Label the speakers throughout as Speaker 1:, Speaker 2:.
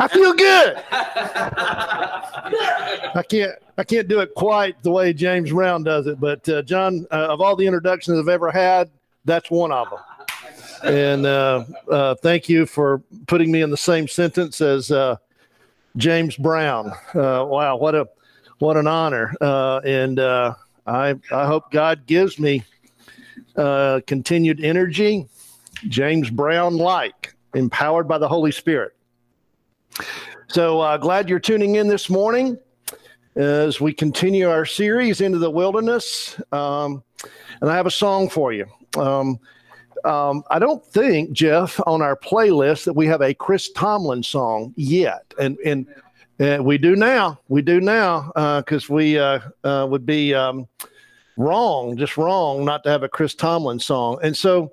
Speaker 1: I feel good. I can't I can't do it quite the way James Brown does it, but uh, John, uh, of all the introductions I've ever had, that's one of them. And uh, uh thank you for putting me in the same sentence as uh, James Brown. Uh, wow, what a what an honor! and I I hope God gives me continued energy, James Brown like, empowered by the Holy Spirit. So uh, glad you're tuning in this morning as we continue our series into the wilderness. Um, and I have a song for you. Um, um, I don't think, Jeff, on our playlist that we have a Chris Tomlin song yet. And, and uh, we do now. We do now because uh, we uh, uh, would be um, wrong, just wrong, not to have a Chris Tomlin song. And so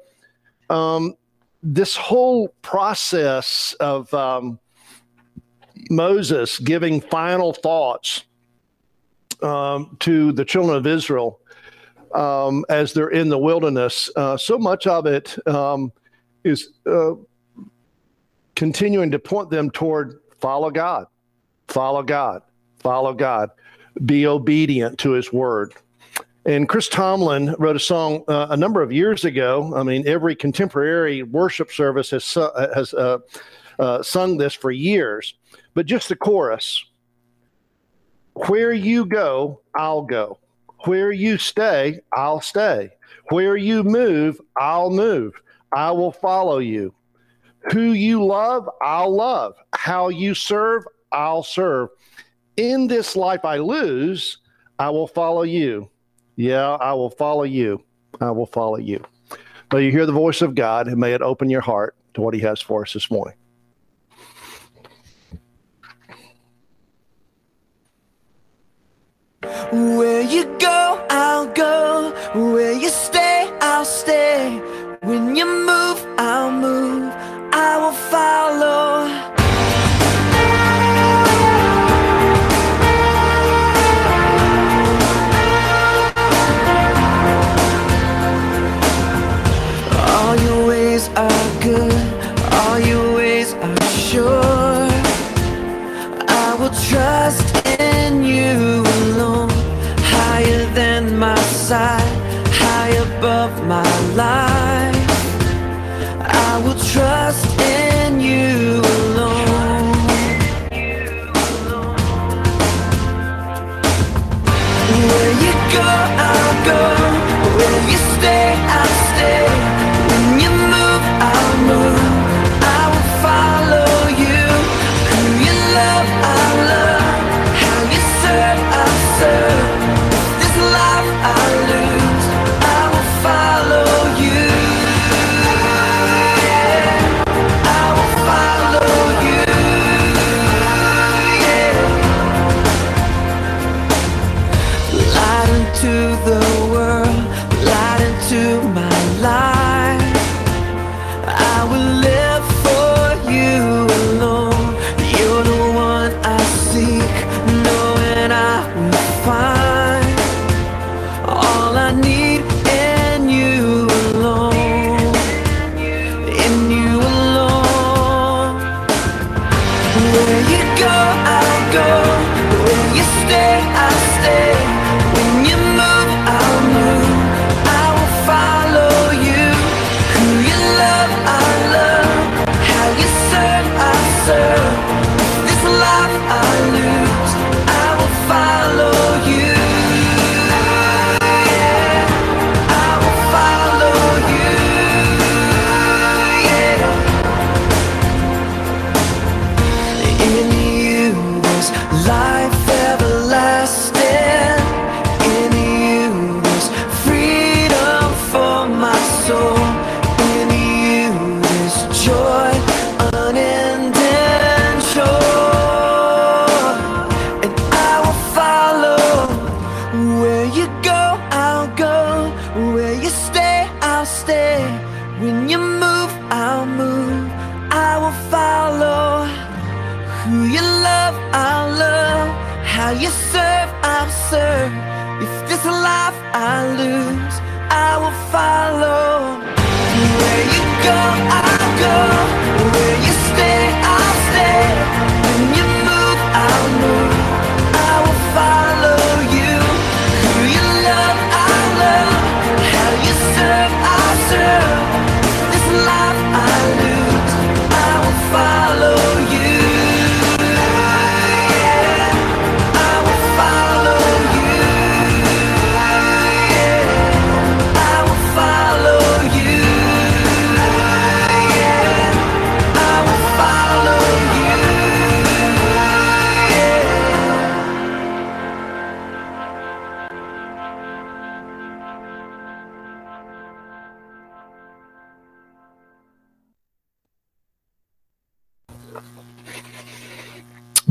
Speaker 1: um, this whole process of um, Moses giving final thoughts um, to the children of Israel um, as they're in the wilderness. Uh, so much of it um, is uh, continuing to point them toward follow God, follow God, follow God, be obedient to His word. And Chris Tomlin wrote a song uh, a number of years ago. I mean, every contemporary worship service has has uh, uh, sung this for years but just the chorus. Where you go, I'll go. Where you stay, I'll stay. Where you move, I'll move. I will follow you. Who you love, I'll love. How you serve, I'll serve. In this life I lose, I will follow you. Yeah, I will follow you. I will follow you. May you hear the voice of God and may it open your heart to what He has for us this morning.
Speaker 2: Where you go, I'll go. Where you stay, I'll stay. When you move, I'll move.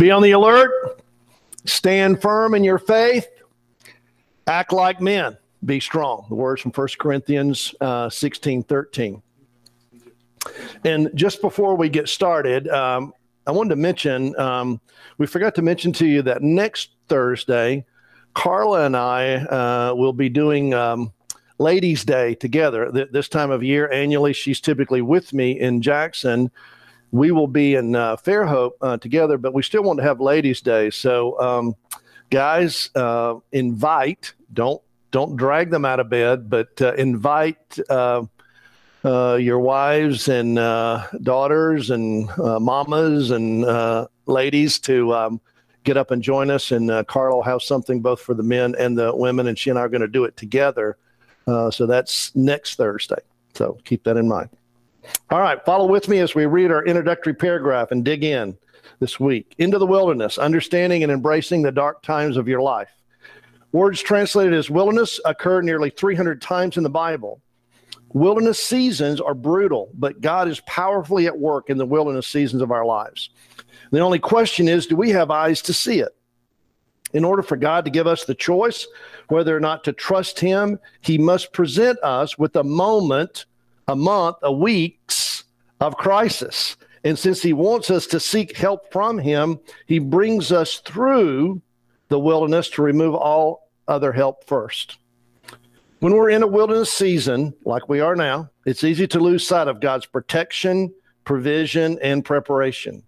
Speaker 1: Be on the alert, stand firm in your faith, act like men, be strong. The words from 1 Corinthians uh, 16 13. And just before we get started, um, I wanted to mention um, we forgot to mention to you that next Thursday, Carla and I uh, will be doing um, Ladies' Day together. Th- this time of year, annually, she's typically with me in Jackson. We will be in uh, Fairhope uh, together, but we still want to have Ladies' Day. So, um, guys, uh, invite. Don't don't drag them out of bed, but uh, invite uh, uh, your wives and daughters and mamas and ladies to um, get up and join us. And Carla will have something both for the men and the women, and she and I are going to do it together. So that's next Thursday. So keep that in mind. All right, follow with me as we read our introductory paragraph and dig in this week. Into the wilderness, understanding and embracing the dark times of your life. Words translated as wilderness occur nearly 300 times in the Bible. Wilderness seasons are brutal, but God is powerfully at work in the wilderness seasons of our lives. The only question is do we have eyes to see it? In order for God to give us the choice whether or not to trust Him, He must present us with a moment, a month, a weeks of crisis. And since He wants us to seek help from Him, He brings us through the wilderness to remove all other help first. When we're in a wilderness season, like we are now, it's easy to lose sight of God's protection, provision, and preparation.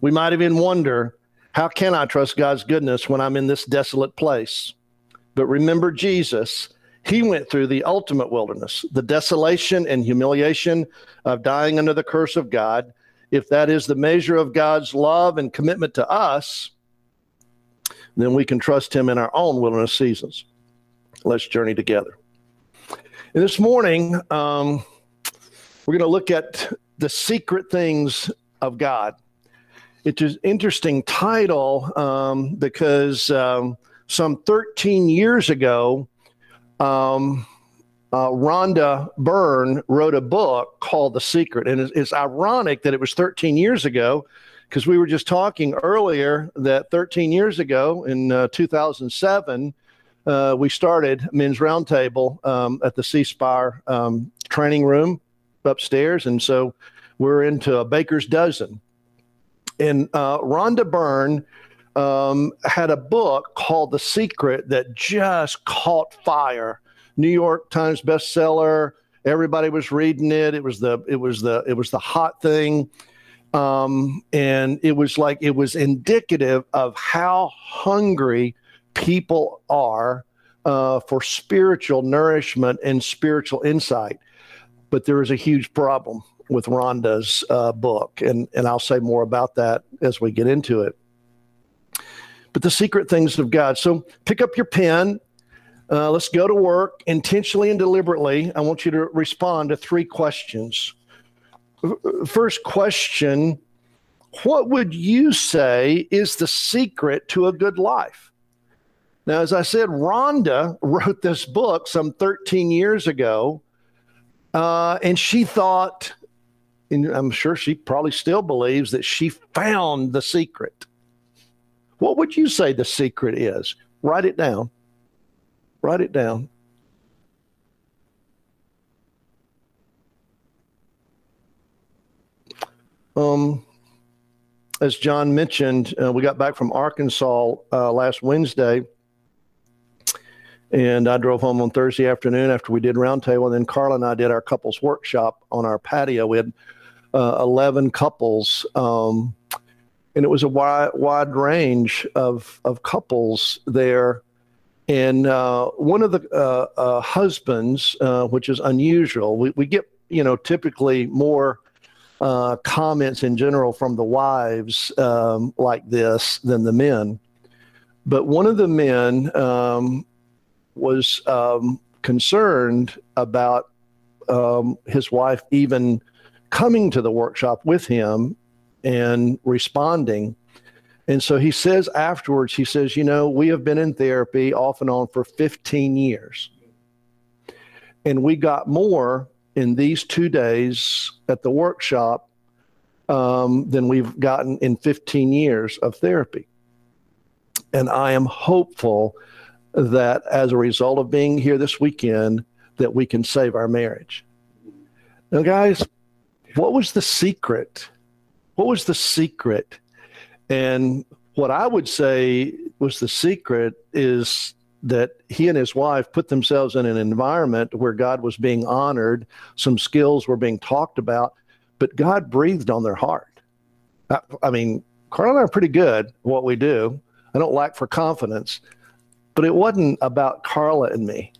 Speaker 1: We might even wonder, how can I trust God's goodness when I'm in this desolate place? But remember Jesus, he went through the ultimate wilderness, the desolation and humiliation of dying under the curse of God. If that is the measure of God's love and commitment to us, then we can trust him in our own wilderness seasons. Let's journey together. And this morning, um, we're going to look at the secret things of God. It's an interesting title um, because um, some 13 years ago, um, uh, Rhonda Byrne wrote a book called The Secret. And it's, it's ironic that it was 13 years ago because we were just talking earlier that 13 years ago in uh, 2007, uh, we started Men's Roundtable um, at the C Spire um, training room upstairs. And so we're into a baker's dozen. And uh, Rhonda Byrne um, had a book called The Secret that just caught fire. New York Times bestseller. Everybody was reading it. It was the it was the it was the hot thing. Um, and it was like it was indicative of how hungry people are uh, for spiritual nourishment and spiritual insight. But there is a huge problem with Rhonda's uh, book, and, and I'll say more about that as we get into it. But the secret things of God. So pick up your pen. Uh, let's go to work intentionally and deliberately. I want you to respond to three questions. First question What would you say is the secret to a good life? Now, as I said, Rhonda wrote this book some 13 years ago, uh, and she thought, and I'm sure she probably still believes that she found the secret. What would you say the secret is? Write it down. Write it down. Um, as John mentioned, uh, we got back from Arkansas uh, last Wednesday and I drove home on Thursday afternoon after we did roundtable. And then Carla and I did our couples workshop on our patio. We had uh, 11 couples. Um, and it was a wide, wide range of, of couples there. And uh, one of the uh, uh husbands, uh, which is unusual, we, we get, you know, typically more uh, comments in general from the wives um, like this than the men. But one of the men um, was um, concerned about um, his wife even coming to the workshop with him and responding. And so he says afterwards, he says, You know, we have been in therapy off and on for 15 years. And we got more in these two days at the workshop um, than we've gotten in 15 years of therapy. And I am hopeful that as a result of being here this weekend, that we can save our marriage. Now, guys, what was the secret? What was the secret? And what I would say was the secret is that he and his wife put themselves in an environment where God was being honored, some skills were being talked about, but God breathed on their heart. I, I mean, Carla and I are pretty good at what we do. I don't lack for confidence, but it wasn't about Carla and me.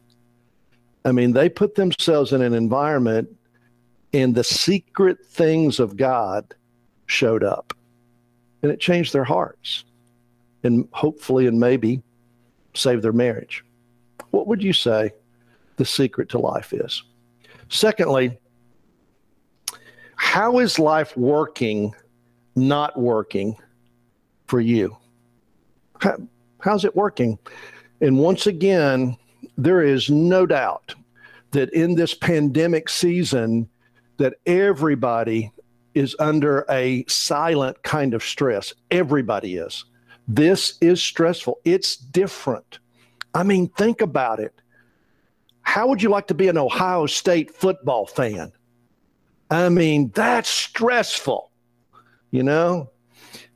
Speaker 1: I mean, they put themselves in an environment and the secret things of God showed up and it changed their hearts and hopefully and maybe save their marriage. What would you say the secret to life is? Secondly, how is life working, not working for you? How, how's it working? And once again, there is no doubt that in this pandemic season that everybody is under a silent kind of stress. Everybody is. This is stressful. It's different. I mean, think about it. How would you like to be an Ohio State football fan? I mean, that's stressful, you know?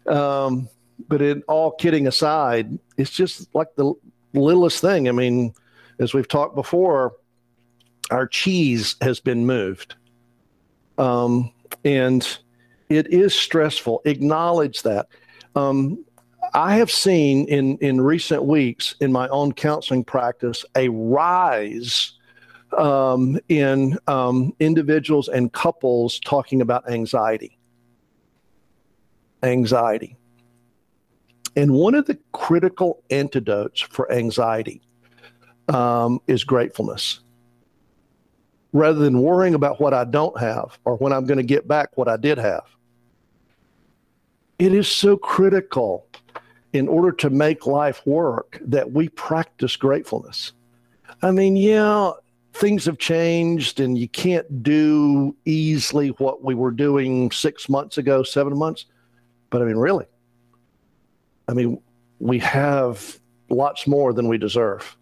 Speaker 1: Um, but in all kidding aside, it's just like the littlest thing. I mean, as we've talked before, our cheese has been moved. Um, and it is stressful. Acknowledge that. Um, I have seen in, in recent weeks in my own counseling practice a rise um, in um, individuals and couples talking about anxiety. Anxiety. And one of the critical antidotes for anxiety um, is gratefulness. Rather than worrying about what I don't have or when I'm going to get back what I did have, it is so critical in order to make life work that we practice gratefulness. I mean, yeah, things have changed and you can't do easily what we were doing six months ago, seven months. But I mean, really, I mean, we have lots more than we deserve,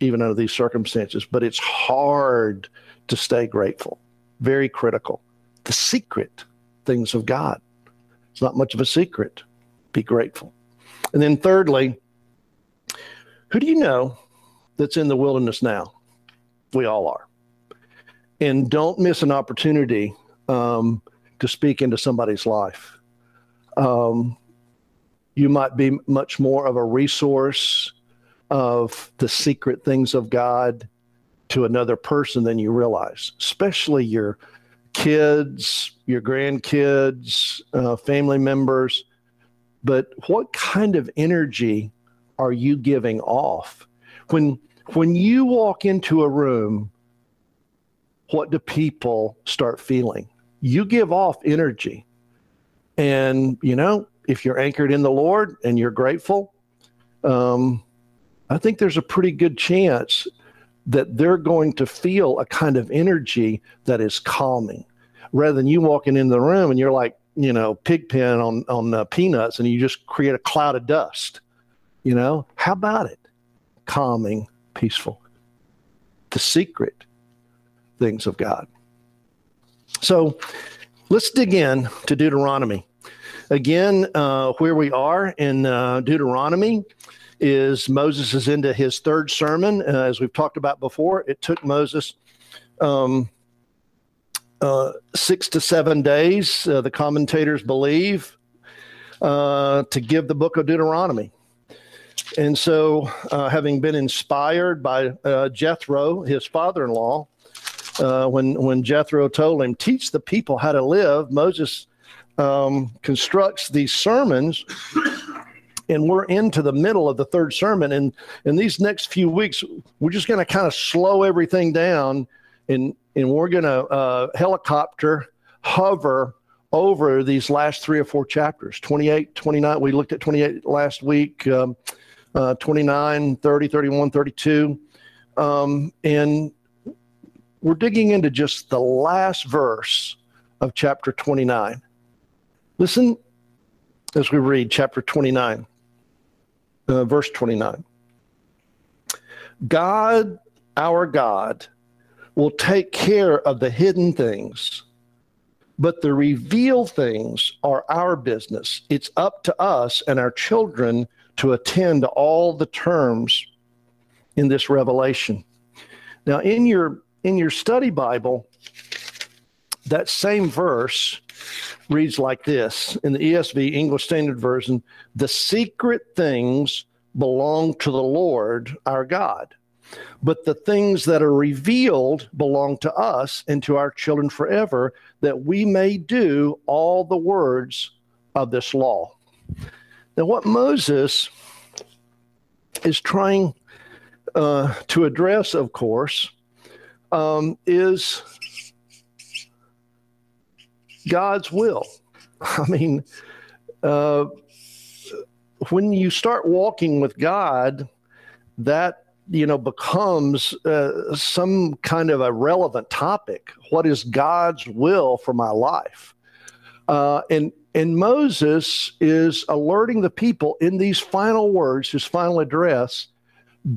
Speaker 1: even under these circumstances. But it's hard to stay grateful, very critical. The secret things of God. It's not much of a secret. Be grateful. And then, thirdly, who do you know that's in the wilderness now? We all are. And don't miss an opportunity um, to speak into somebody's life. Um, you might be much more of a resource of the secret things of God to another person than you realize, especially your kids, your grandkids, uh, family members. But what kind of energy are you giving off? When when you walk into a room, what do people start feeling? You give off energy. And, you know, if you're anchored in the Lord and you're grateful, um, I think there's a pretty good chance that they're going to feel a kind of energy that is calming rather than you walking in the room and you're like, you know, pigpen on, on uh, peanuts and you just create a cloud of dust. You know, how about it? Calming, peaceful. The secret things of God. So let's dig in to Deuteronomy. Again, uh, where we are in uh, Deuteronomy is Moses is into his third sermon. Uh, as we've talked about before, it took Moses um, uh, six to seven days, uh, the commentators believe, uh, to give the book of Deuteronomy. And so, having been inspired by Jethro, his father in law, when, when Jethro told him, Teach the people how to live, Moses um, constructs these sermons and we're into the middle of the third sermon. And in these next few weeks we're just going to kind of slow everything down and and we're going to uh, helicopter hover over these last three or four chapters. 28 29 we looked at 28 last week um, uh, 29 30 31 32 um, and we're digging into just the last verse of chapter 29 Listen as we read chapter 29, uh, verse 29. God, our God, will take care of the hidden things, but the revealed things are our business. It's up to us and our children to attend to all the terms in this revelation. Now, in your in your study Bible, that same verse reads like this in the ESV English Standard Version: "The secret things belong to the Lord our God." But the things that are revealed belong to us and to our children forever, that we may do all the words of this law. Now, what Moses is trying uh, to address, of course, um, is God's will. I mean, uh, when you start walking with God, that you know becomes uh, some kind of a relevant topic. What is God's will for my life? Uh, and and Moses is alerting the people in these final words, his final address,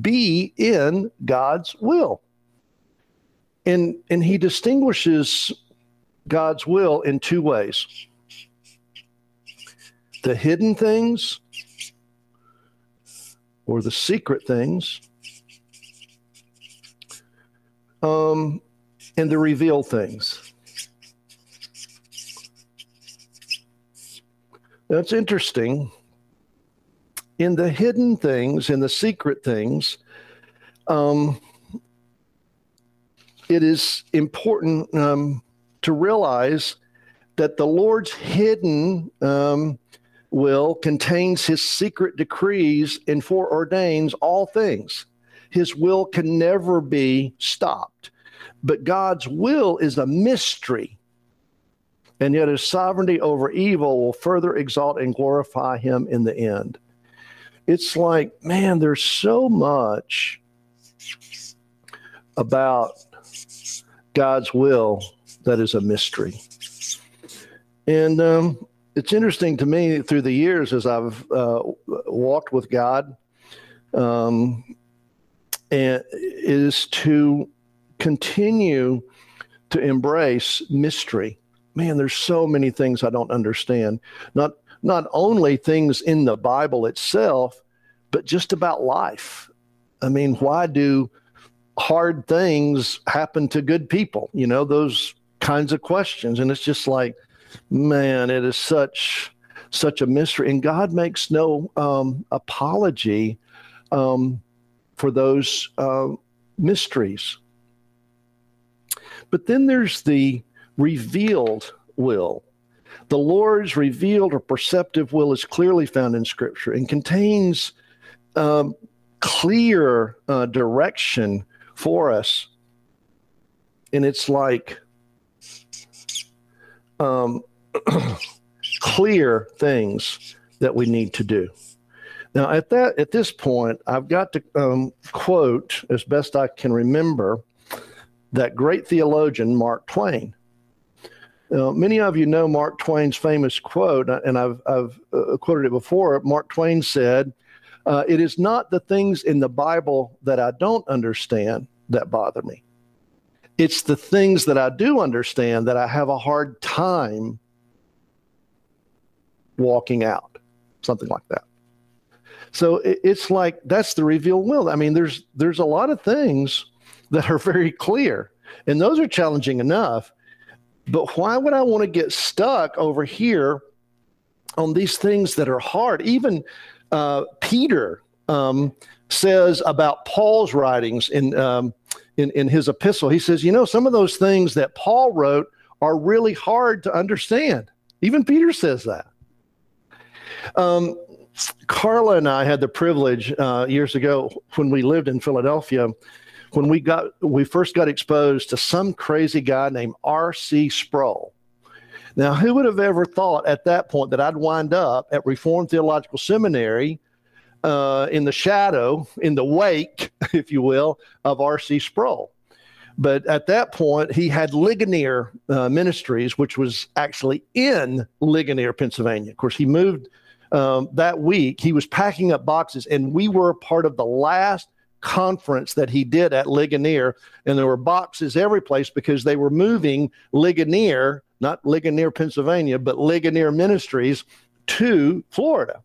Speaker 1: be in God's will. And, and he distinguishes God's will in two ways the hidden things or the secret things, um, and the revealed things. That's interesting. In the hidden things, in the secret things, um, it is important um, to realize that the Lord's hidden um, will contains his secret decrees and foreordains all things. His will can never be stopped. But God's will is a mystery and yet his sovereignty over evil will further exalt and glorify him in the end. It's like, man, there's so much about God's will that is a mystery. And um, it's interesting to me through the years as I've uh, walked with God, um, and is to continue to embrace mystery man, there's so many things I don't understand. Not not only things in the Bible itself, but just about life. I mean, why do hard things happen to good people? You know, those kinds of questions. And it's just like, man, it is such such a mystery. And God makes no um, apology um, for those uh, mysteries. But then there's the revealed will. The Lord's revealed or preceptive will is clearly found in Scripture and contains um, clear uh, direction for us. And it's like um, clear things that we need to do. Now, at that at this point, I've got to um, quote as best I can remember that great theologian Mark Twain. Now, many of you know Mark Twain's famous quote, and I've, I've uh, quoted it before. Mark Twain said, uh, It is not the things in the Bible that I don't understand that bother me. It's the things that I do understand that I have a hard time walking out, something like that. So it, it's like that's the revealed will. I mean, there's there's a lot of things that are very clear, and those are challenging enough. But why would I want to get stuck over here on these things that are hard? Even uh, Peter um, says about Paul's writings in, um, in, in his epistle, he says, you know, some of those things that Paul wrote are really hard to understand. Even Peter says that. Um, Carla and I had the privilege uh, years ago when we lived in Philadelphia when we got we first got exposed to some crazy guy named R.C. Sproul. Now, who would have ever thought at that point that I'd wind up at Reformed Theological Seminary uh, in the shadow, in the wake, if you will, of R.C. Sproul? But at that point, he had Ligonier uh, Ministries, which was actually in Ligonier, Pennsylvania. Of course, he moved um, that week. He was packing up boxes, and we were part of the last conference that he did at Ligonier, and there were boxes every place because they were moving Ligonier, not Ligonier, Pennsylvania, but Ligonier Ministries to Florida.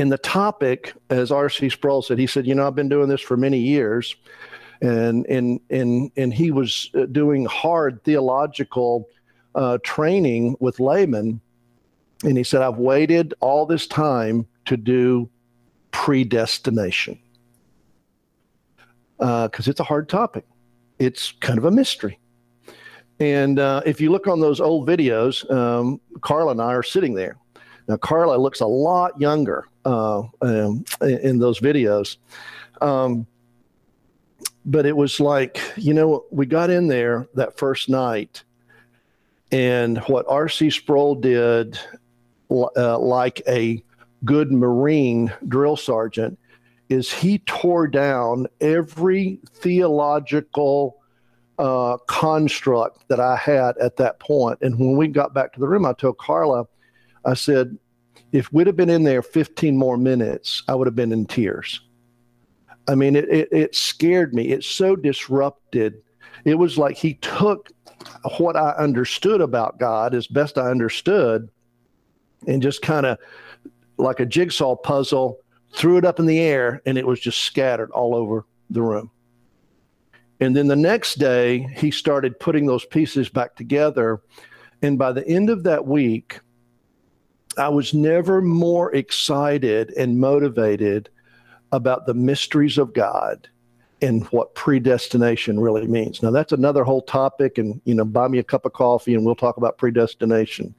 Speaker 1: And the topic, as R.C. Sproul said, he said, "You know, I've been doing this for many years." and and and and he was uh, doing hard theological uh, training with laymen, and he said, "I've waited all this time to do predestination because uh, it's a hard topic. It's kind of a mystery." And uh, if you look on those old videos, um, Carla and I are sitting there. Now, Carla looks a lot younger uh, um, in those videos. Um, but it was like, you know, we got in there that first night, and what R.C. Sproul did, uh, like a good Marine drill sergeant, is he tore down every theological uh, construct that I had at that point. And when we got back to the room, I told Carla, I said, if we'd have been in there 15 more minutes, I would have been in tears. I mean, it, it, it scared me. It so disrupted. It was like he took what I understood about God as best I understood and just kind of like a jigsaw puzzle threw it up in the air and it was just scattered all over the room. And then the next day, he started putting those pieces back together. And by the end of that week, I was never more excited and motivated about the mysteries of God and what predestination really means. Now that's another whole topic and you know buy me a cup of coffee and we'll talk about predestination.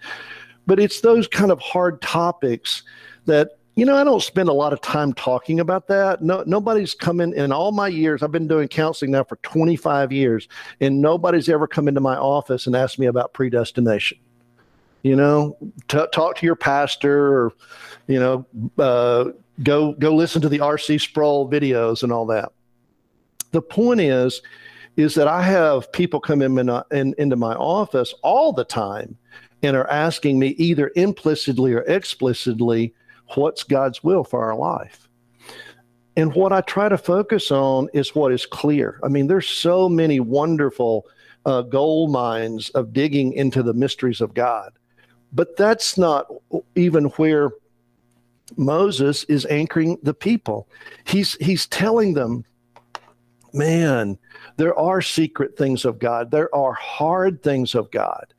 Speaker 1: But it's those kind of hard topics that you know I don't spend a lot of time talking about that. No nobody's come in in all my years I've been doing counseling now for 25 years and nobody's ever come into my office and asked me about predestination. You know, t- talk to your pastor or you know, uh, go go listen to the RC Sproul videos and all that. The point is, is that I have people come in, in into my office all the time and are asking me either implicitly or explicitly, what's God's will for our life? And what I try to focus on is what is clear. I mean, there's so many wonderful uh, gold mines of digging into the mysteries of God, but that's not even where Moses is anchoring the people. He's he's telling them, man, there are secret things of God. There are hard things of God.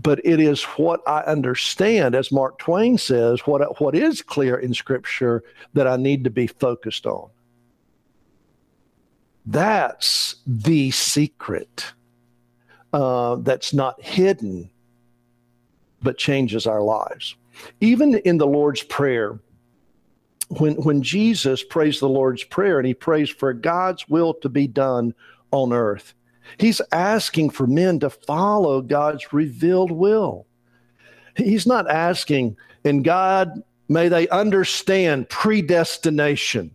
Speaker 1: But it is what I understand, as Mark Twain says, what, what is clear in Scripture that I need to be focused on. That's the secret uh, that's not hidden, but changes our lives. Even in the Lord's Prayer, when, when Jesus prays the Lord's Prayer and he prays for God's will to be done on earth, he's asking for men to follow God's revealed will. He's not asking, and God, may they understand predestination.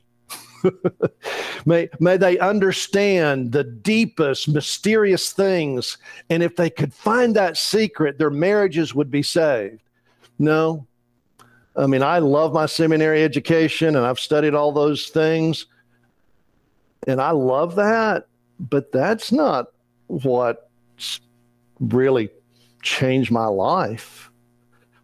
Speaker 1: may, may they understand the deepest, mysterious things. And if they could find that secret, their marriages would be saved. No. I mean, I love my seminary education and I've studied all those things. And I love that. But that's not what really changed my life.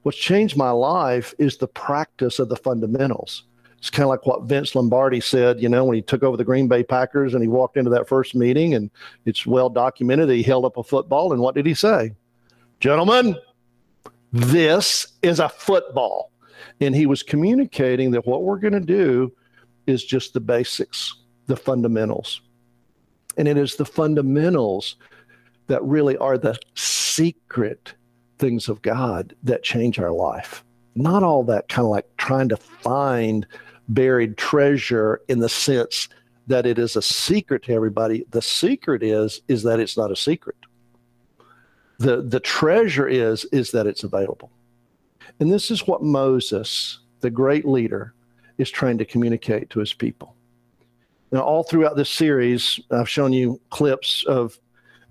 Speaker 1: What's changed my life is the practice of the fundamentals. It's kind of like what Vince Lombardi said, you know, when he took over the Green Bay Packers and he walked into that first meeting, and it's well documented. He held up a football, and what did he say? Gentlemen, this is a football. And he was communicating that what we're going to do is just the basics, the fundamentals. And it is the fundamentals that really are the secret things of God that change our life. Not all that kind of like trying to find buried treasure in the sense that it is a secret to everybody. The secret is is that it's not a secret. The the treasure is is that it's available. And this is what moses the great leader is trying to communicate to his people. Now, all throughout this series, I've shown you clips of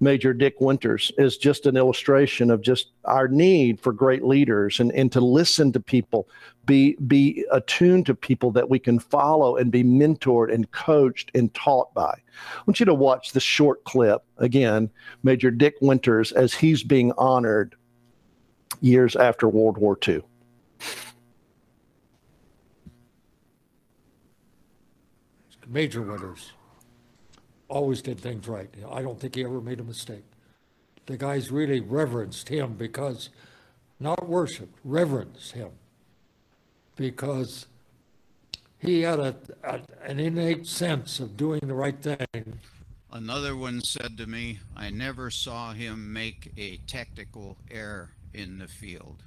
Speaker 1: Major Dick Winters is just an illustration of just our need for great leaders and, and to listen to people, be be attuned to people that we can follow and be mentored and coached and taught by. I want you to watch this short clip again, Major Dick Winters as he's being honored years after World War II.
Speaker 3: Major Winters always did things right. I don't think he ever made a mistake. The guys really reverenced him because, not worshiped, reverenced him because he had a, a, an innate sense of doing the right thing.
Speaker 4: Another one said to me, I never saw him make a technical error in the field.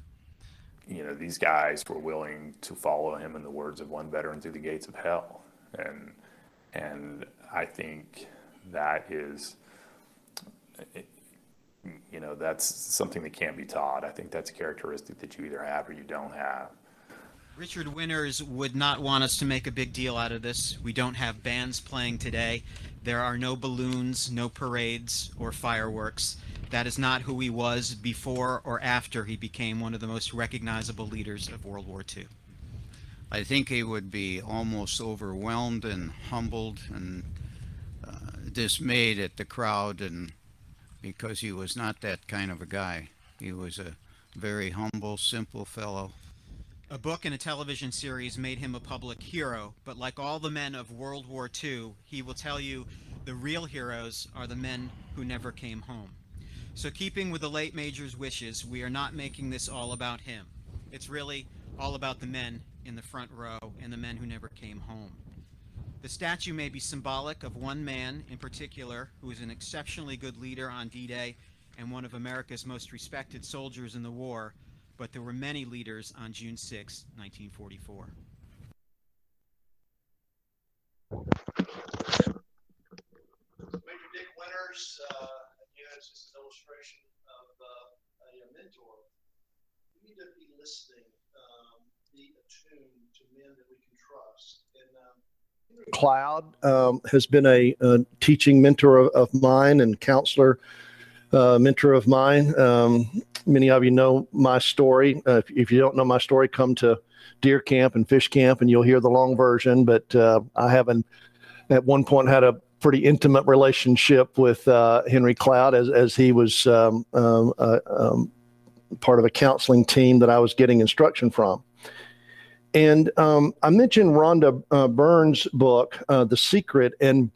Speaker 5: You know, these guys were willing to follow him in the words of one veteran through the gates of hell. And and I think that is, you know, that's something that can't be taught. I think that's a characteristic that you either have or you don't have.
Speaker 6: Richard Winters would not want us to make a big deal out of this. We don't have bands playing today. There are no balloons, no parades, or fireworks. That is not who he was before or after he became one of the most recognizable leaders of World War II.
Speaker 4: I think he would be almost overwhelmed and humbled and uh, dismayed at the crowd and because he was not that kind of a guy. He was a very humble, simple fellow.
Speaker 6: A book and a television series made him a public hero, but like all the men of World War II, he will tell you the real heroes are the men who never came home. So, keeping with the late Major's wishes, we are not making this all about him. It's really all about the men in the front row and the men who never came home. The statue may be symbolic of one man in particular who was an exceptionally good leader on D Day and one of America's most respected soldiers in the war, but there were many leaders on June 6, 1944.
Speaker 1: Major Dick Winters, uh, again, it's just an illustration of uh, a mentor. We need to be listening attuned to men that we can trust. And um, Cloud um, has been a, a teaching mentor of, of, mine and counselor uh, mentor of mine. Um, many of you know my story. Uh, if, if, you don't know my story, come to deer camp and fish camp and you'll hear the long version. But uh, I haven't at one point had a pretty intimate relationship with uh, Henry Cloud as, as he was um, um, uh, um, part of a counseling team that I was getting instruction from. And um, I mentioned Rhonda uh, Byrne's book, uh, The Secret. And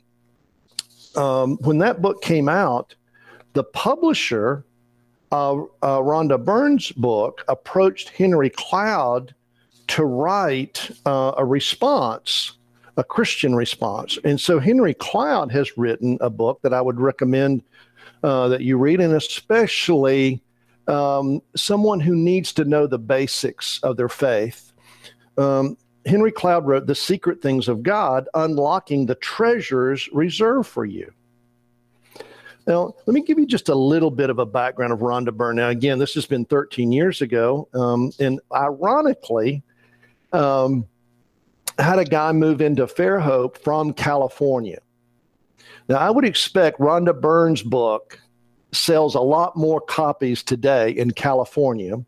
Speaker 1: um, when that book came out, the publisher, of uh Rhonda Byrne's book, approached Henry Cloud to write uh, a response, a Christian response. And so Henry Cloud has written a book that I would recommend uh, that you read, and especially um, someone who needs to know the basics of their faith um, Henry Cloud wrote The Secret Things of God, Unlocking the Treasures Reserved for You. Now, let me give you just a little bit of a background of Rhonda Byrne. Now, again, this has been 13 years ago. Um, and ironically, um, had a guy move into Fairhope from California. Now, I would expect Rhonda Byrne's book sells a lot more copies today in California.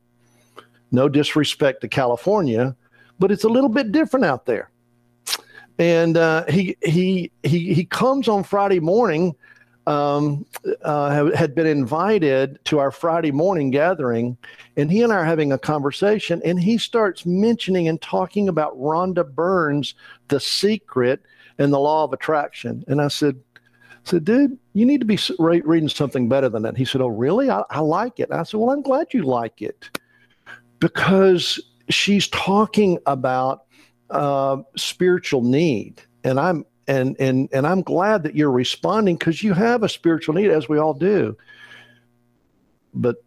Speaker 1: No disrespect to California, but it's a little bit different out there. And uh, he he he he comes on Friday morning. Um, uh, had been invited to our Friday morning gathering, and he and I are having a conversation, and he starts mentioning and talking about Rhonda Byrne's, The Secret and the Law of Attraction. And I said, said, dude, you need to be reading something better than that. He said, oh, really? I, I like it. And I said, well, I'm glad you like it because she's talking about uh, spiritual need, and I'm and and and I'm glad that you're responding because you have a spiritual need, as we all do. But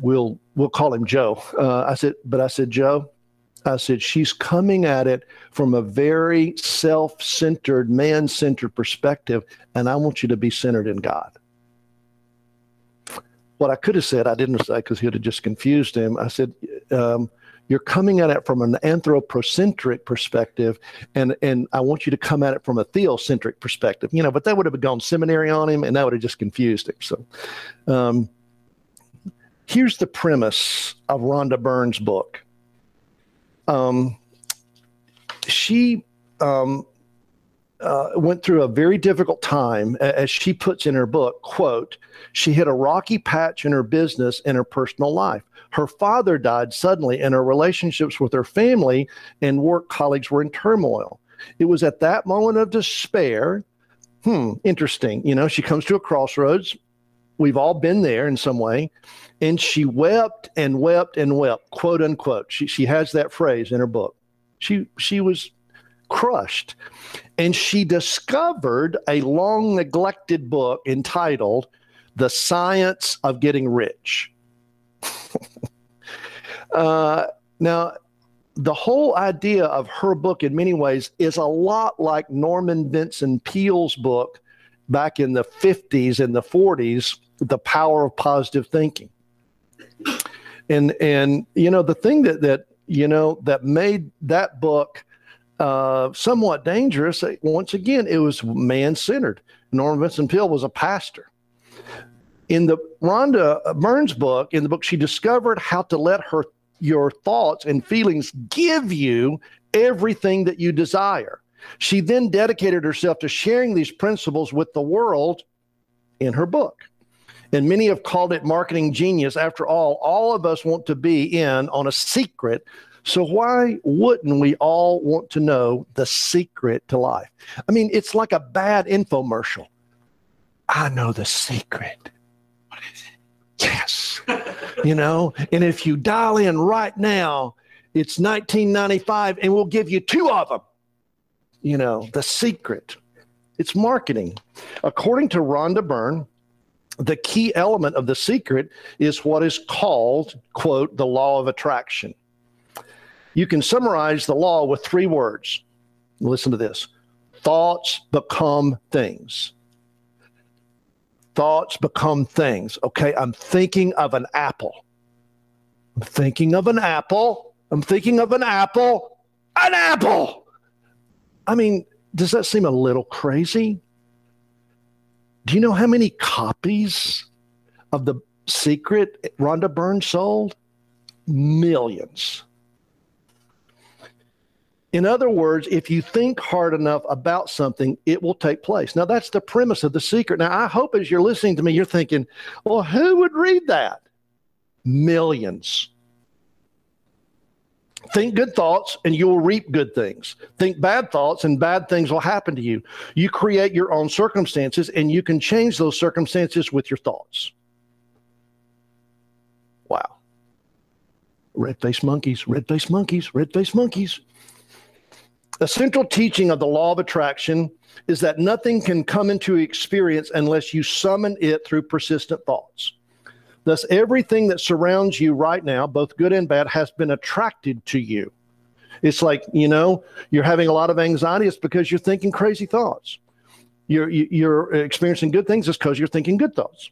Speaker 1: we'll we'll call him Joe. Uh, I said, but I said, Joe, I said she's coming at it from a very self-centered, man-centered perspective, and I want you to be centered in God. What I could have said, I didn't say because he would have just confused him. I said. Um, You're coming at it from an anthropocentric perspective, and and I want you to come at it from a theocentric perspective. You know, but that would have gone seminary on him, and that would have just confused him. So, um, here's the premise of Rhonda Byrne's book. Um, she um, uh, went through a very difficult time, as she puts in her book. "Quote: She hit a rocky patch in her business and her personal life. Her father died suddenly, and her relationships with her family and work colleagues were in turmoil. It was at that moment of despair. Hmm, interesting. You know, she comes to a crossroads. We've all been there in some way. And she wept and wept and wept, quote unquote. She, she has that phrase in her book. She, she was crushed. And she discovered a long neglected book entitled The Science of Getting Rich. Uh, now, the whole idea of her book, in many ways, is a lot like Norman Vincent Peale's book back in the 50s and the 40s, The Power of Positive Thinking. And, and you know, the thing that, that, you know, that made that book uh, somewhat dangerous, once again, it was man centered. Norman Vincent Peale was a pastor in the Rhonda Byrne's book, in the book, she discovered how to let her your thoughts and feelings give you everything that you desire. She then dedicated herself to sharing these principles with the world in her book. And many have called it marketing genius. After all, all of us want to be in on a secret. So why wouldn't we all want to know the secret to life? I mean, it's like a bad infomercial. I know the secret yes. You know and if you dial in right now it's 1995 and we'll give you two of them. You know the secret. It's marketing. According to rhonda byrne the key element of the secret is what is called quote the law of attraction. You can summarize the law with three words. Listen to this. Thoughts become things thoughts become things. Okay, I'm thinking of an apple. I'm thinking of an apple. I'm thinking of an apple. An apple. I mean, does that seem a little crazy? Do you know how many copies of The Secret Rhonda Byrne sold? Millions. In other words, if you think hard enough about something, it will take place. Now, that's the premise of the secret. Now, I hope as you're listening to me, you're thinking, well, who would read that? Millions. Think good thoughts and you will reap good things. Think bad thoughts and bad things will happen to you. You create your own circumstances and you can change those circumstances with your thoughts. Wow. Red faced monkeys, red faced monkeys, red faced monkeys. The central teaching of the law of attraction is that nothing can come into experience unless you summon it through persistent thoughts. Thus, everything that surrounds you right now, both good and bad, has been attracted to you. It's like, you know, you're having a lot of anxiety, it's because you're thinking crazy thoughts. You're, you're experiencing good things, it's because you're thinking good thoughts.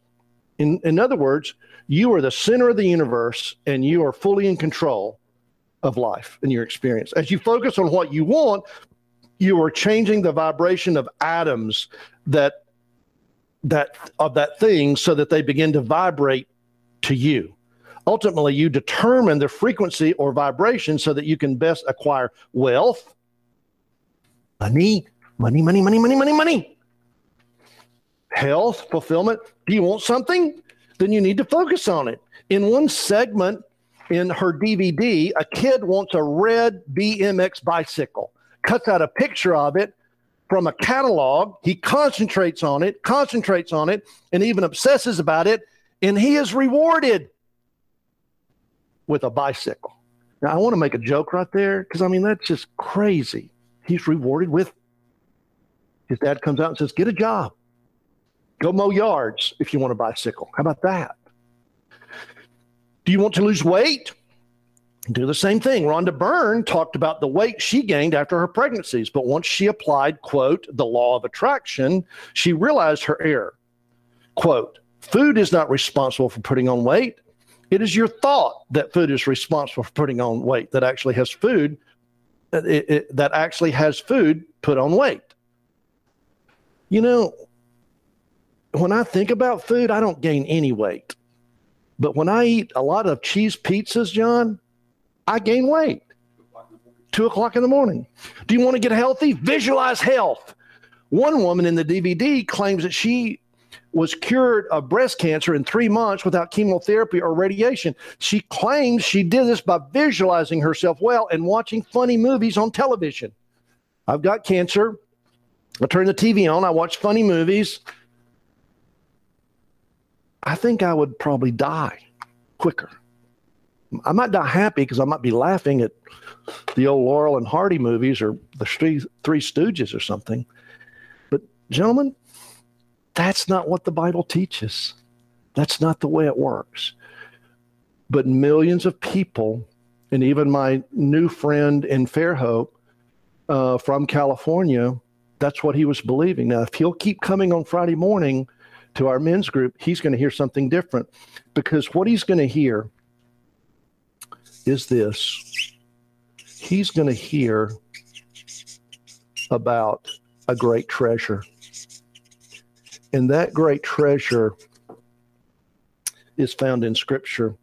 Speaker 1: In, in other words, you are the center of the universe and you are fully in control of life and your experience. As you focus on what you want, you are changing the vibration of atoms that that of that thing so that they begin to vibrate to you. Ultimately, you determine the frequency or vibration so that you can best acquire wealth, money, money, money, money, money, money, money, health, fulfillment. Do you want something? Then you need to focus on it. In one segment in her DVD, a kid wants a red BMX bicycle, cuts out a picture of it from a catalog. He concentrates on it, concentrates on it, and even obsesses about it, and he is rewarded with a bicycle. Now, I want to make a joke right there because I mean, that's just crazy. He's rewarded with his dad comes out and says, Get a job, go mow yards if you want a bicycle. How about that? Do you want to lose weight? Do the same thing. Rhonda Byrne talked about the weight she gained after her pregnancies, but once she applied, quote, the law of attraction, she realized her error. Quote, food is not responsible for putting on weight. It is your thought that food is responsible for putting on weight that actually has food it, it, that actually has food put on weight. You know, when I think about food, I don't gain any weight. But when I eat a lot of cheese pizzas, John, I gain weight. Two o'clock in the morning. Do you want to get healthy? Visualize health. One woman in the DVD claims that she was cured of breast cancer in three months without chemotherapy or radiation. She claims she did this by visualizing herself well and watching funny movies on television. I've got cancer. I turn the TV on, I watch funny movies. I think I would probably die quicker. I might die happy because I might be laughing at the old Laurel and Hardy movies or the Three, Three Stooges or something. But, gentlemen, that's not what the Bible teaches. That's not the way it works. But millions of people, and even my new friend in Fairhope uh, from California, that's what he was believing. Now, if he'll keep coming on Friday morning to our men's group, he's going to hear something different because what he's going to hear is this he's going to hear about a great treasure. And that great treasure is found in Scripture.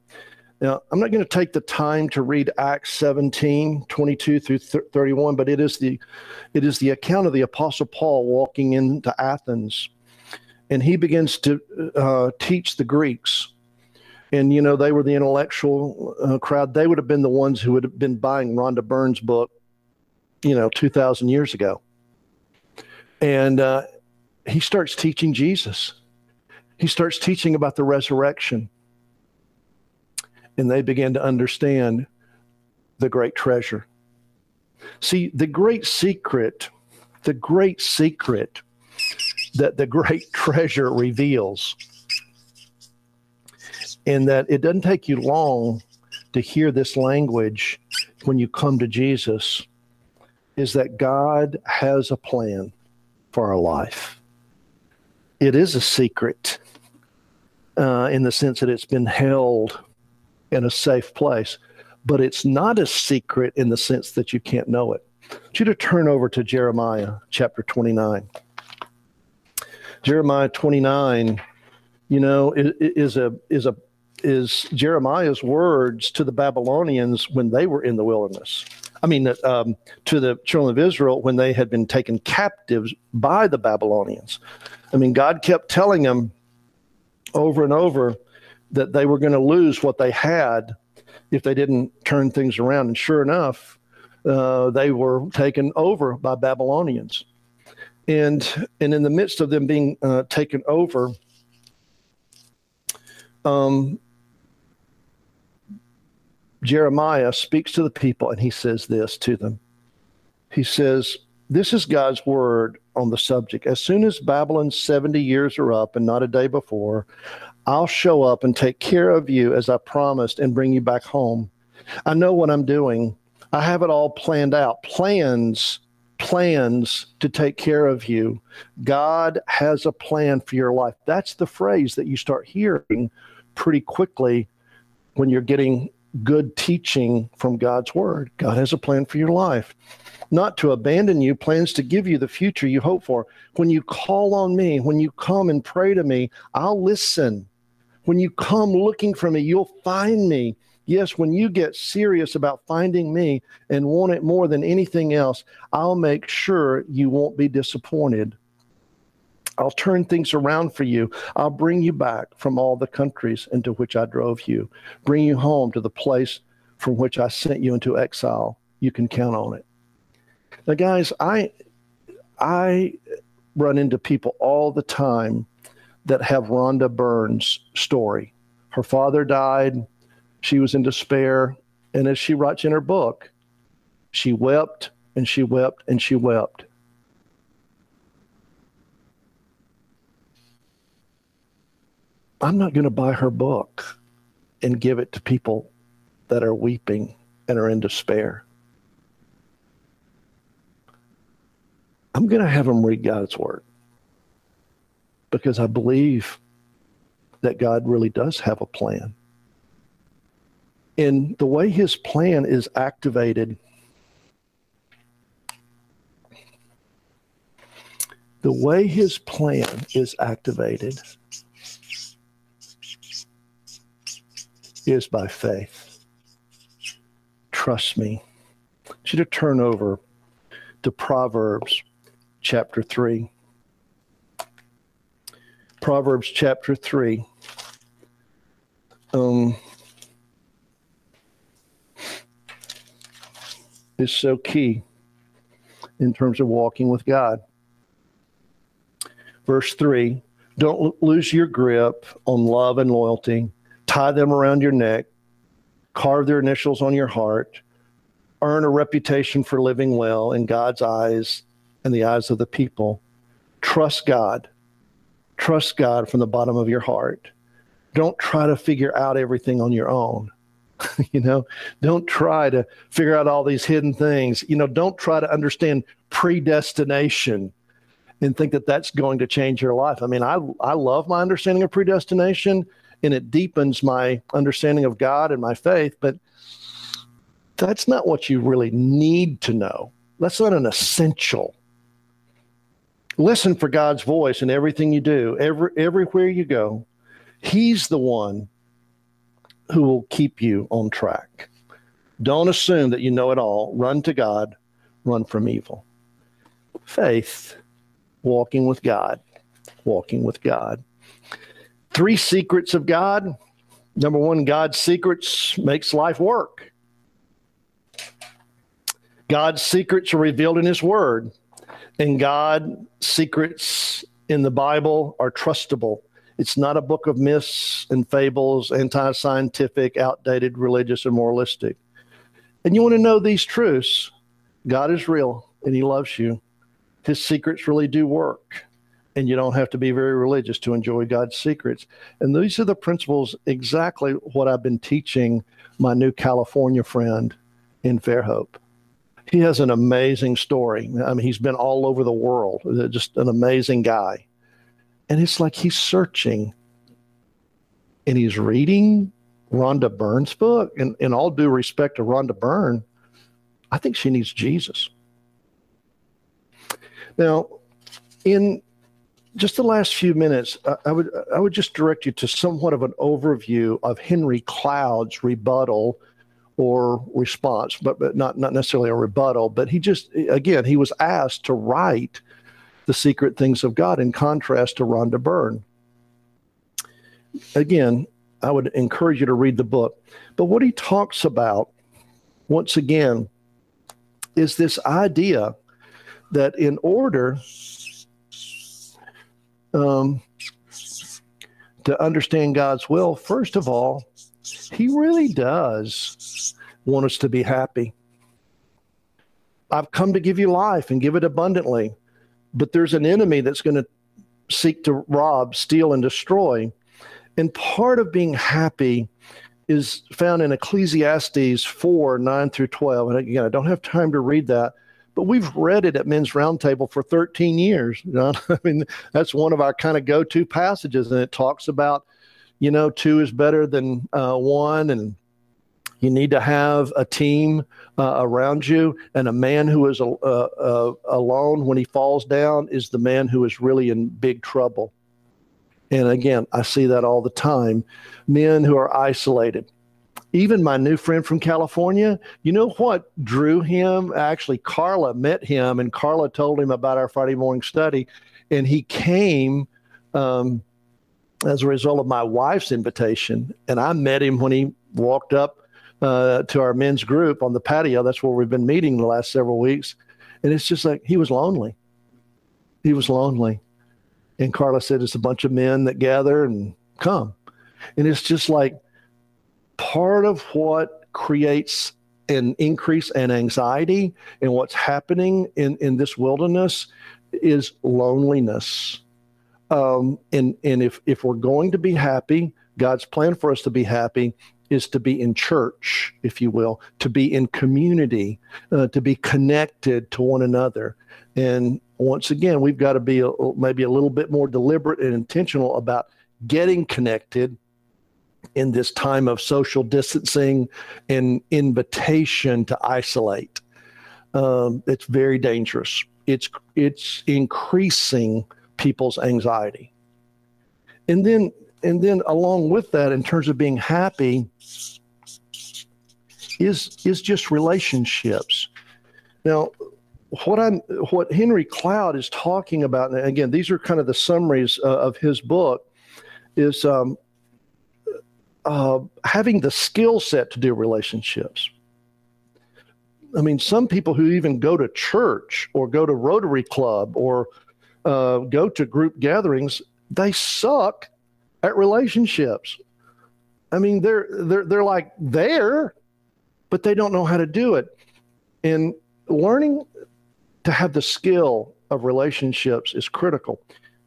Speaker 1: Now, I'm not going to take the time to read Acts 17, 22 through 31, but it is the it is the account of the Apostle Paul walking into Athens, and he begins to uh, teach the Greeks. And you know they were the intellectual uh, crowd. They would have been the ones who would have been buying Rhonda Byrne's book, you know, 2,000 years ago. And uh, he starts teaching Jesus. He starts teaching about the resurrection and they begin to understand the great treasure. See, the great secret, the great secret that the great treasure reveals, and that it doesn't take you long to hear this language when you come to Jesus, is that God has a plan for our life. It is a secret uh, in the sense that it's been held in a safe place. But it's not a secret in the sense that you can't know it. I want you to turn over to Jeremiah chapter 29. Jeremiah 29, you know, is a is a is Jeremiah's words to the Babylonians when they were in the wilderness. I mean, um, to the children of Israel when they had been taken captives by the Babylonians. I mean, God kept telling them over and over that they were going to lose what they had if they didn't turn things around. And sure enough, uh, they were taken over by Babylonians. And, and in the midst of them being uh, taken over, um, Jeremiah speaks to the people and he says this to them. He says, This is God's word on the subject. As soon as Babylon's 70 years are up and not a day before, I'll show up and take care of you as I promised and bring you back home. I know what I'm doing. I have it all planned out. Plans, plans to take care of you. God has a plan for your life. That's the phrase that you start hearing pretty quickly when you're getting good teaching from God's word. God has a plan for your life not to abandon you, plans to give you the future you hope for. When you call on me, when you come and pray to me, I'll listen. When you come looking for me, you'll find me. Yes, when you get serious about finding me and want it more than anything else, I'll make sure you won't be disappointed. I'll turn things around for you. I'll bring you back from all the countries into which I drove you, bring you home to the place from which I sent you into exile. You can count on it. Now, guys, I I run into people all the time that have Rhonda Byrne's story. Her father died. She was in despair. And as she writes in her book, she wept and she wept and she wept. I'm not going to buy her book and give it to people that are weeping and are in despair. I'm going to have them read God's word because I believe that God really does have a plan. And the way his plan is activated, the way his plan is activated is by faith. Trust me. I want to turn over to Proverbs chapter 3. Proverbs chapter 3. Um, is so key in terms of walking with God. Verse 3 Don't lose your grip on love and loyalty, tie them around your neck, carve their initials on your heart, earn a reputation for living well in God's eyes and the eyes of the people. Trust God. Trust God from the bottom of your heart. Don't try to figure out everything on your own. you know, don't try to figure out all these hidden things. You know, don't try to understand predestination and think that that's going to change your life. I mean, I I love my understanding of predestination and it deepens my understanding of God and my faith, but that's not what you really need to know. That's not an essential. Listen for God's voice in everything you do, every everywhere you go. He's the one who will keep you on track. Don't assume that you know it all. Run to God, run from evil. Faith, walking with God, walking with God. Three secrets of God. Number one, God's secrets makes life work. God's secrets are revealed in His Word, and God's secrets in the Bible are trustable. It's not a book of myths and fables, anti scientific, outdated, religious, and moralistic. And you want to know these truths God is real and He loves you. His secrets really do work. And you don't have to be very religious to enjoy God's secrets. And these are the principles exactly what I've been teaching my new California friend in Fairhope. He has an amazing story. I mean, he's been all over the world, just an amazing guy. And it's like he's searching and he's reading Rhonda Byrne's book. And in all due respect to Rhonda Byrne, I think she needs Jesus. Now, in just the last few minutes, I, I would I would just direct you to somewhat of an overview of Henry Cloud's rebuttal or response, but, but not not necessarily a rebuttal. But he just again he was asked to write the secret things of God in contrast to Rhonda Byrne. Again, I would encourage you to read the book. But what he talks about, once again, is this idea that in order um, to understand God's will, first of all, He really does want us to be happy. I've come to give you life and give it abundantly, but there's an enemy that's going to seek to rob, steal, and destroy. And part of being happy is found in Ecclesiastes 4 9 through 12. And again, I don't have time to read that, but we've read it at Men's Roundtable for 13 years. You know? I mean, that's one of our kind of go to passages. And it talks about, you know, two is better than uh, one. And you need to have a team uh, around you. And a man who is uh, uh, alone when he falls down is the man who is really in big trouble. And again, I see that all the time. Men who are isolated. Even my new friend from California, you know what drew him? Actually, Carla met him, and Carla told him about our Friday morning study. And he came um, as a result of my wife's invitation. And I met him when he walked up uh, to our men's group on the patio. That's where we've been meeting the last several weeks. And it's just like he was lonely. He was lonely. And Carla said, It's a bunch of men that gather and come. And it's just like part of what creates an increase in anxiety and what's happening in, in this wilderness is loneliness. Um, and and if, if we're going to be happy, God's plan for us to be happy is to be in church, if you will, to be in community, uh, to be connected to one another. And once again, we've got to be a, maybe a little bit more deliberate and intentional about getting connected in this time of social distancing and invitation to isolate. Um, it's very dangerous. It's it's increasing people's anxiety. And then and then along with that, in terms of being happy, is is just relationships. Now, what I'm what Henry Cloud is talking about, and again, these are kind of the summaries uh, of his book, is um, uh, having the skill set to do relationships. I mean, some people who even go to church or go to Rotary Club or uh, go to group gatherings, they suck at relationships. I mean, they're they're they're like there, but they don't know how to do it. And learning to have the skill of relationships is critical.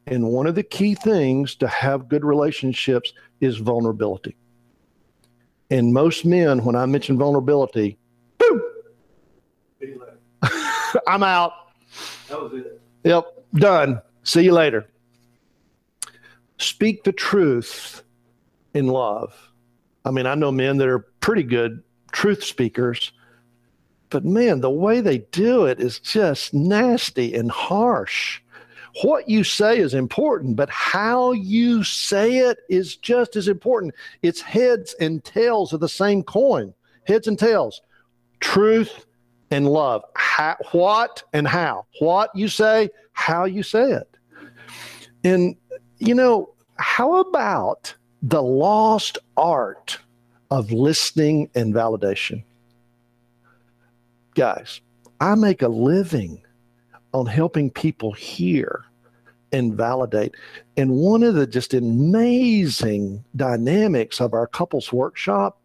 Speaker 1: And one of the key things to have good relationships is vulnerability. And most men, when I mention vulnerability, boom, I'm out.
Speaker 7: That was it.
Speaker 1: Yep, done. See you later. Speak the truth in love. I mean, I know men that are pretty good truth speakers, but man, the way they do it is just nasty and harsh. What you say is important, but how you say it is just as important. It's heads and tails of the same coin. Heads and tails. Truth and love. How, what and how. What you say, how you say it. And, you know, how about the lost art of listening and validation? Guys, I make a living on helping people hear and validate. And one of the just amazing dynamics of our couples workshop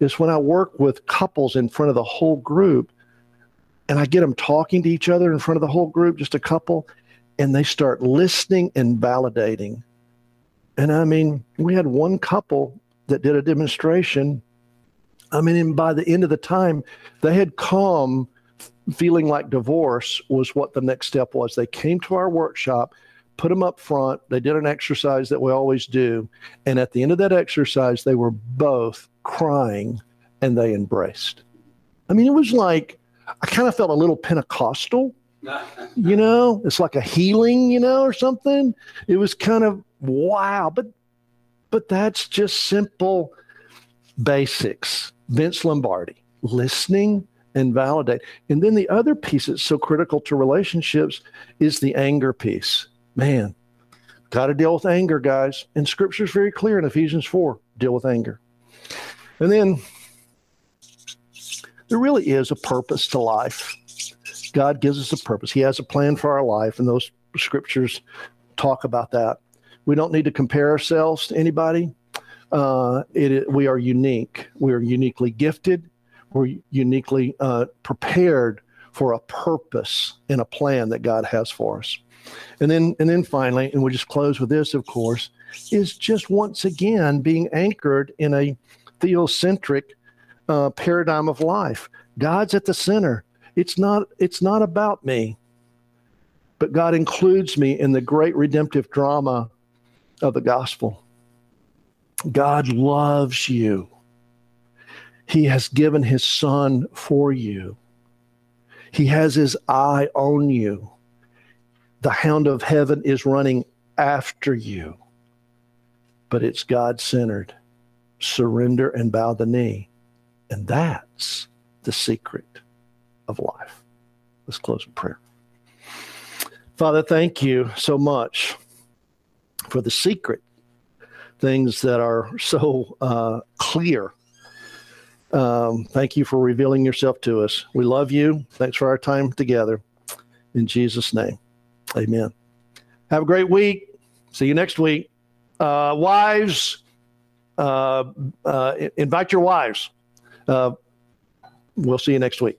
Speaker 1: is when I work with couples in front of the whole group and I get them talking to each other in front of the whole group, just a couple, and they start listening and validating. And I mean, we had one couple that did a demonstration. I mean, and by the end of the time, they had come feeling like divorce was what the next step was. They came to our workshop, put them up front. They did an exercise that we always do. And at the end of that exercise, they were both crying and they embraced. I mean, it was like, I kind of felt a little Pentecostal, you know, it's like a healing, you know, or something. It was kind of wow, but but that's just simple basics. Vince Lombardi, listening and validate. And then the other piece that's so critical to relationships is the anger piece. Man, got to deal with anger, guys. And scripture is very clear in Ephesians 4 deal with anger. And then there really is a purpose to life. God gives us a purpose. He has a plan for our life, and those scriptures talk about that. We don't need to compare ourselves to anybody. Uh, it, we are unique. We are uniquely gifted. We're uniquely uh, prepared for a purpose and a plan that God has for us. And then, and then finally, and we'll just close with this, of course, is just once again being anchored in a theocentric uh, paradigm of life. God's at the center. It's not. It's not about me, but God includes me in the great redemptive drama of the gospel. God loves you. He has given His Son for you. He has His eye on you. The hound of heaven is running after you, but it's God centered. Surrender and bow the knee. And that's the secret of life. Let's close in prayer. Father, thank you so much for the secret things that are so uh, clear. Um, thank you for revealing yourself to us. We love you. Thanks for our time together. In Jesus' name, amen. Have a great week. See you next week. Uh, wives, uh, uh, invite your wives. Uh, we'll see you next week.